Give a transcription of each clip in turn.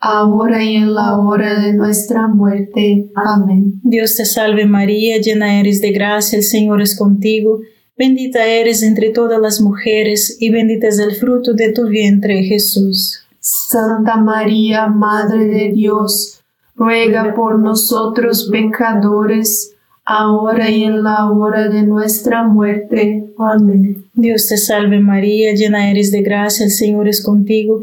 ahora y en la hora de nuestra muerte. Amén. Dios te salve María, llena eres de gracia, el Señor es contigo, bendita eres entre todas las mujeres y bendito es el fruto de tu vientre Jesús. Santa María, Madre de Dios, ruega por nosotros pecadores, ahora y en la hora de nuestra muerte. Amén. Dios te salve María, llena eres de gracia, el Señor es contigo,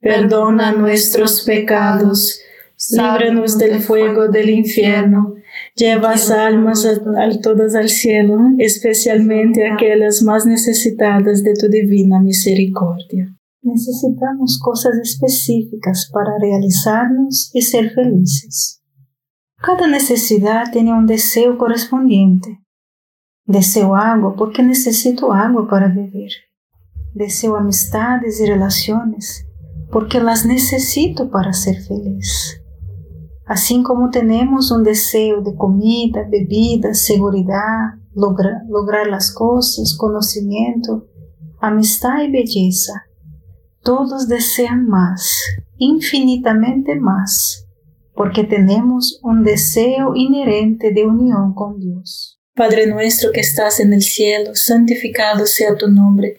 perdona nuestros pecados, líbranos del fuego del infierno, lleva almas a, todas al cielo, especialmente aquellas más necesitadas de tu divina misericordia. Necesitamos cosas específicas para realizarnos y ser felices. Cada necesidad tiene un deseo correspondiente. Deseo agua porque necesito agua para vivir. Deseo amistades y relaciones porque las necesito para ser feliz. Así como tenemos un deseo de comida, bebida, seguridad, lograr las cosas, conocimiento, amistad y belleza, todos desean más, infinitamente más, porque tenemos un deseo inherente de unión con Dios. Padre nuestro que estás en el cielo, santificado sea tu nombre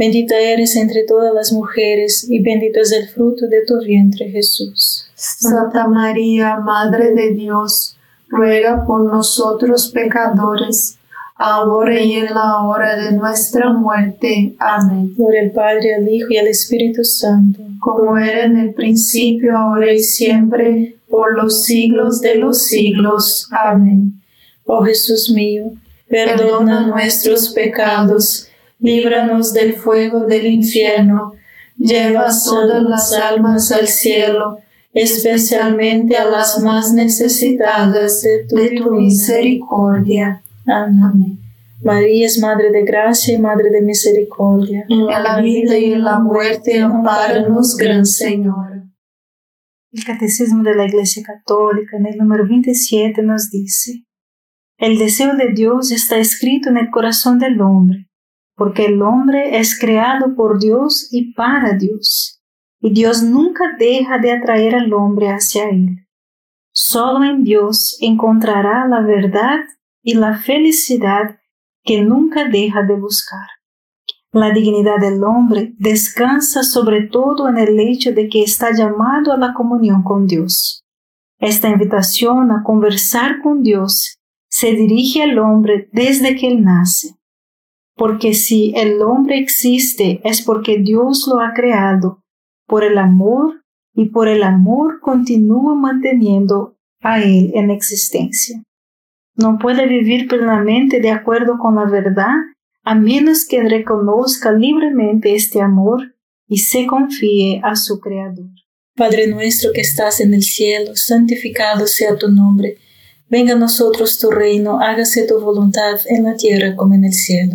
Bendita eres entre todas las mujeres, y bendito es el fruto de tu vientre Jesús. Santa María, Madre de Dios, ruega por nosotros pecadores, ahora y en la hora de nuestra muerte. Amén. Por el Padre, el Hijo y el Espíritu Santo, como era en el principio, ahora y siempre, por los siglos de los siglos. Amén. Oh Jesús mío, perdona nuestros pecados, líbranos del fuego del infierno, lleva todas las almas al cielo, especialmente a las más necesitadas de tu, misericordia. Amén. María es Madre de Gracia y Madre de Misericordia. En la vida y en la muerte, amparanos, Gran Señor. El Catecismo de la Iglesia Católica, en el número 27, nos dice, El deseo de Dios está escrito en el corazón del hombre, porque el hombre es creado por Dios y para Dios, y Dios nunca deja de atraer al hombre hacia Él. Solo en Dios encontrará la verdad y la felicidad que nunca deja de buscar. La dignidad del hombre descansa sobre todo en el hecho de que está llamado a la comunión con Dios. Esta invitación a conversar con Dios se dirige al hombre desde que él nace. Porque si el hombre existe es porque Dios lo ha creado por el amor y por el amor continúa manteniendo a él en existencia no puede vivir plenamente de acuerdo con la verdad a menos que reconozca libremente este amor y se confíe a su Creador. Padre nuestro que estás en el cielo, santificado sea tu nombre. Venga a nosotros tu reino, hágase tu voluntad en la tierra como en el cielo.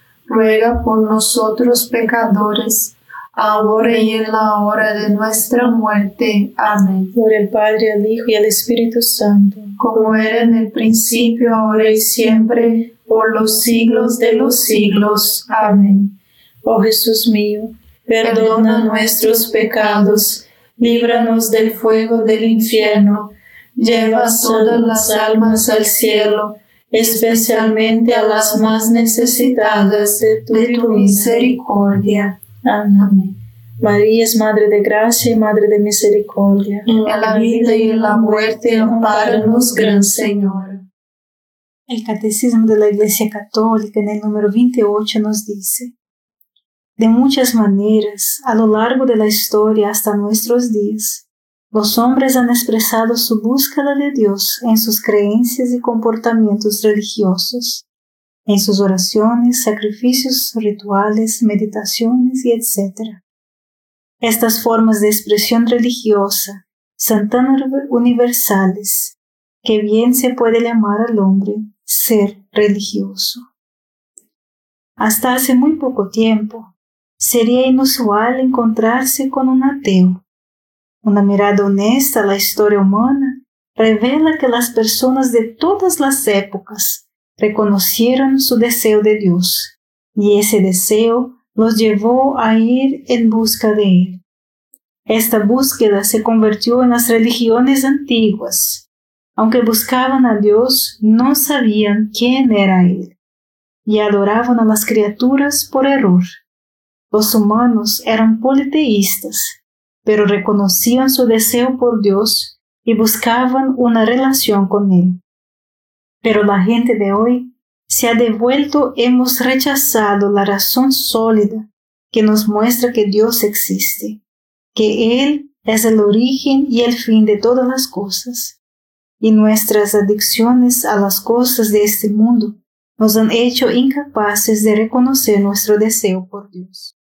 ruega por nosotros pecadores, ahora y en la hora de nuestra muerte. Amén. Por el Padre, el Hijo y el Espíritu Santo como era en el principio, ahora y siempre, por los siglos de los siglos. Amén. Oh Jesús mío, perdona nuestros pecados, líbranos del fuego del infierno, lleva todas las almas al cielo, especialmente a las más necesitadas de tu, misericordia. Amén. María es Madre de Gracia y Madre de Misericordia. En la vida y en la muerte, amparanos, Gran Señor. El Catecismo de la Iglesia Católica en el número 28 nos dice, De muchas maneras, a lo largo de la historia hasta nuestros días, los hombres han expresado su búsqueda de Dios en sus creencias y comportamientos religiosos, en sus oraciones, sacrificios rituales, meditaciones y etc. Estas formas de expresión religiosa son tan universales que bien se puede llamar al hombre ser religioso. Hasta hace muy poco tiempo, sería inusual encontrarse con un ateo. Una mirada honesta a la historia humana revela que las personas de todas las épocas reconocieron su deseo de Dios, y ese deseo los llevó a ir en busca de él. Esta búsqueda se convirtió en las religiones antiguas. Aunque buscaban a Dios, no sabían quién era Él y adoraban a las criaturas por error. Los humanos eran politeístas, pero reconocían su deseo por Dios y buscaban una relación con Él. Pero la gente de hoy se ha devuelto, hemos rechazado la razón sólida que nos muestra que Dios existe, que Él es el origen y el fin de todas las cosas, y nuestras adicciones a las cosas de este mundo nos han hecho incapaces de reconocer nuestro deseo por Dios.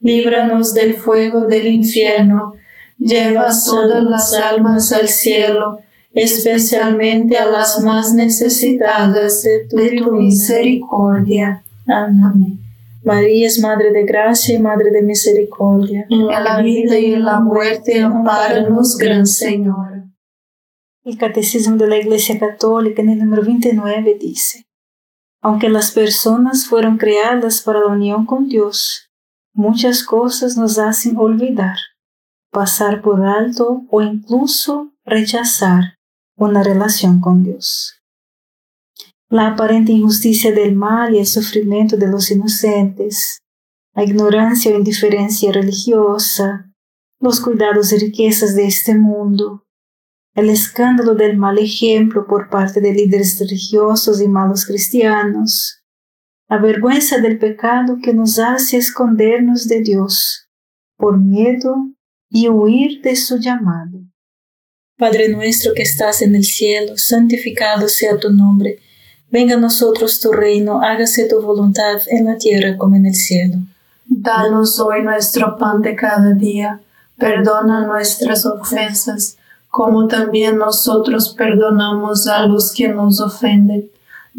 líbranos del fuego del infierno, lleva todas las almas al cielo, especialmente a las más necesitadas de tu, misericordia. Amén. María es Madre de Gracia y Madre de Misericordia. En la vida y en la muerte, amparanos, Gran Señor. El Catecismo de la Iglesia Católica en el número 29 dice, aunque las personas fueron creadas para la unión con Dios, muchas cosas nos hacen olvidar, pasar por alto o incluso rechazar una relación con Dios. La aparente injusticia del mal y el sufrimiento de los inocentes, la ignorancia o indiferencia religiosa, los cuidados y riquezas de este mundo, el escándalo del mal ejemplo por parte de líderes religiosos y malos cristianos, la vergüenza del pecado que nos hace escondernos de Dios por miedo y huir de su llamado. Padre nuestro que estás en el cielo, santificado sea tu nombre. Venga a nosotros tu reino, hágase tu voluntad en la tierra como en el cielo. Danos hoy nuestro pan de cada día perdona nuestras ofensas, como también nosotros perdonamos a los que nos ofenden.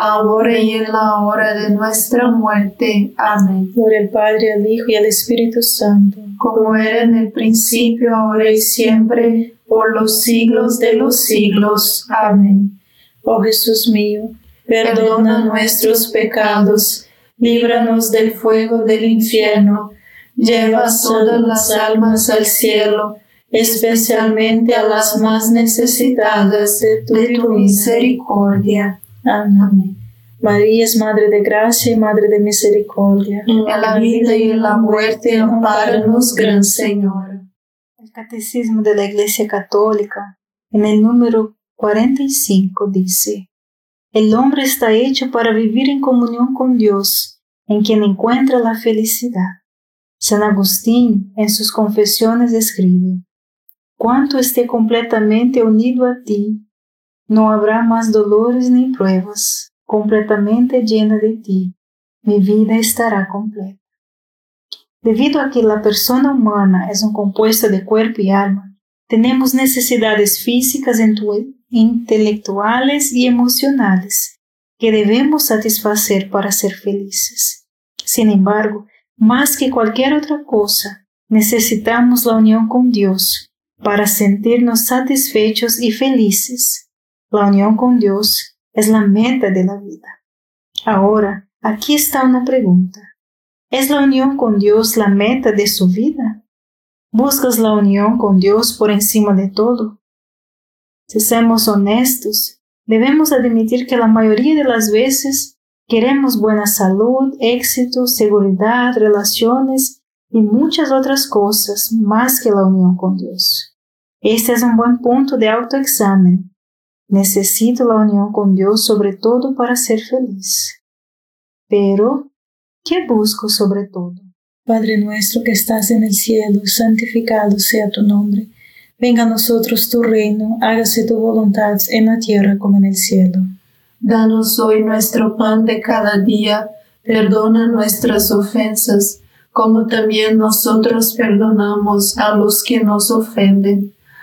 ahora y en la hora de nuestra muerte. Amén. Por el Padre, el Hijo y el Espíritu Santo, como era en el principio, ahora y siempre, por los siglos de los siglos. Amén. Oh Jesús mío, perdona nuestros pecados, líbranos del fuego del infierno, lleva todas las almas al cielo, especialmente a las más necesitadas de tu, misericordia. Amén. María es Madre de Gracia y Madre de Misericordia. En la vida y en la muerte, amparanos, Gran Señor. El Catecismo de la Iglesia Católica, en el número 45, dice, El hombre está hecho para vivir en comunión con Dios, en quien encuentra la felicidad. San Agustín, en sus confesiones, escribe, Cuanto esté completamente unido a ti, no habrá más dolores ni pruebas. Completamente llena de ti, mi vida estará completa. Debido a que la persona humana es un compuesto de cuerpo y alma, tenemos necesidades físicas, intelectuales y emocionales que debemos satisfacer para ser felices. Sin embargo, más que cualquier otra cosa, necesitamos la unión con Dios para sentirnos satisfechos y felices. La unión con Dios es la meta de la vida. Ahora, aquí está una pregunta. ¿Es la unión con Dios la meta de su vida? ¿Buscas la unión con Dios por encima de todo? Si somos honestos, Debemos admitir que la mayoría de las veces queremos buena salud, éxito, seguridad, relaciones y muchas otras cosas más que la unión con Dios. Este es un buen punto de autoexamen. Necesito la unión con Dios sobre todo para ser feliz. Pero, ¿qué busco sobre todo? Padre nuestro que estás en el cielo, santificado sea tu nombre. Venga a nosotros tu reino, hágase tu voluntad en la tierra como en el cielo. Danos hoy nuestro pan de cada día, perdona nuestras ofensas, como también nosotros perdonamos a los que nos ofenden.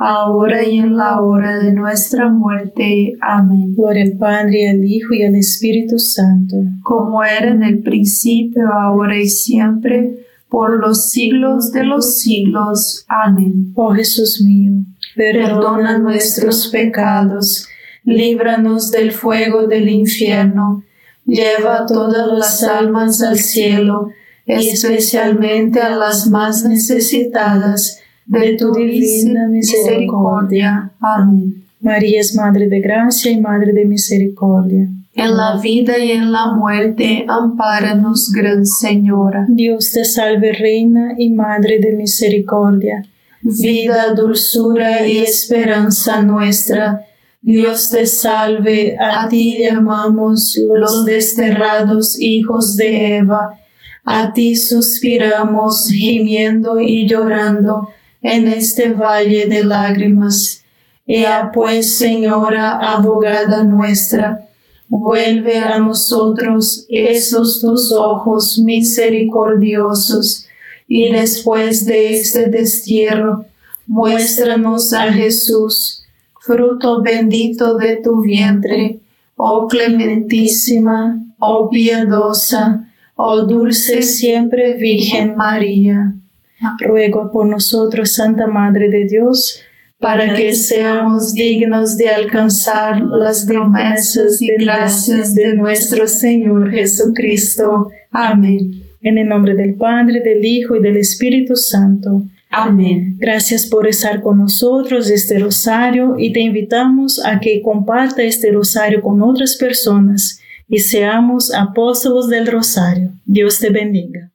ahora y en la hora de nuestra muerte. Amén. Gloria al Padre, al Hijo y al Espíritu Santo, como era en el principio, ahora y siempre, por los siglos de los siglos. Amén. Oh Jesús mío, perdona nuestros pecados, líbranos del fuego del infierno, lleva todas las almas al cielo, especialmente a las más necesitadas de tu divina misericordia. Amén. María es Madre de Gracia y Madre de Misericordia. En la vida y en la muerte, ampáranos, Gran Señora. Dios te salve, Reina y Madre de Misericordia. Vida, dulzura y esperanza nuestra. Dios te salve, a ti llamamos los desterrados hijos de Eva. A ti suspiramos, gimiendo y llorando en este valle de lágrimas. Ea pues, Señora, abogada nuestra, vuelve a nosotros esos tus ojos misericordiosos, y después de este destierro, muéstranos a Jesús, fruto bendito de tu vientre, oh clementísima, oh piadosa, oh dulce siempre Virgen María. Ruego por nosotros, Santa Madre de Dios, para que seamos dignos de alcanzar las promesas y gracias de nuestro Señor Jesucristo. Amén. En el nombre del Padre, del Hijo y del Espíritu Santo. Amén. Gracias por estar con nosotros este rosario y te invitamos a que comparta este rosario con otras personas y seamos apóstolos del rosario. Dios te bendiga.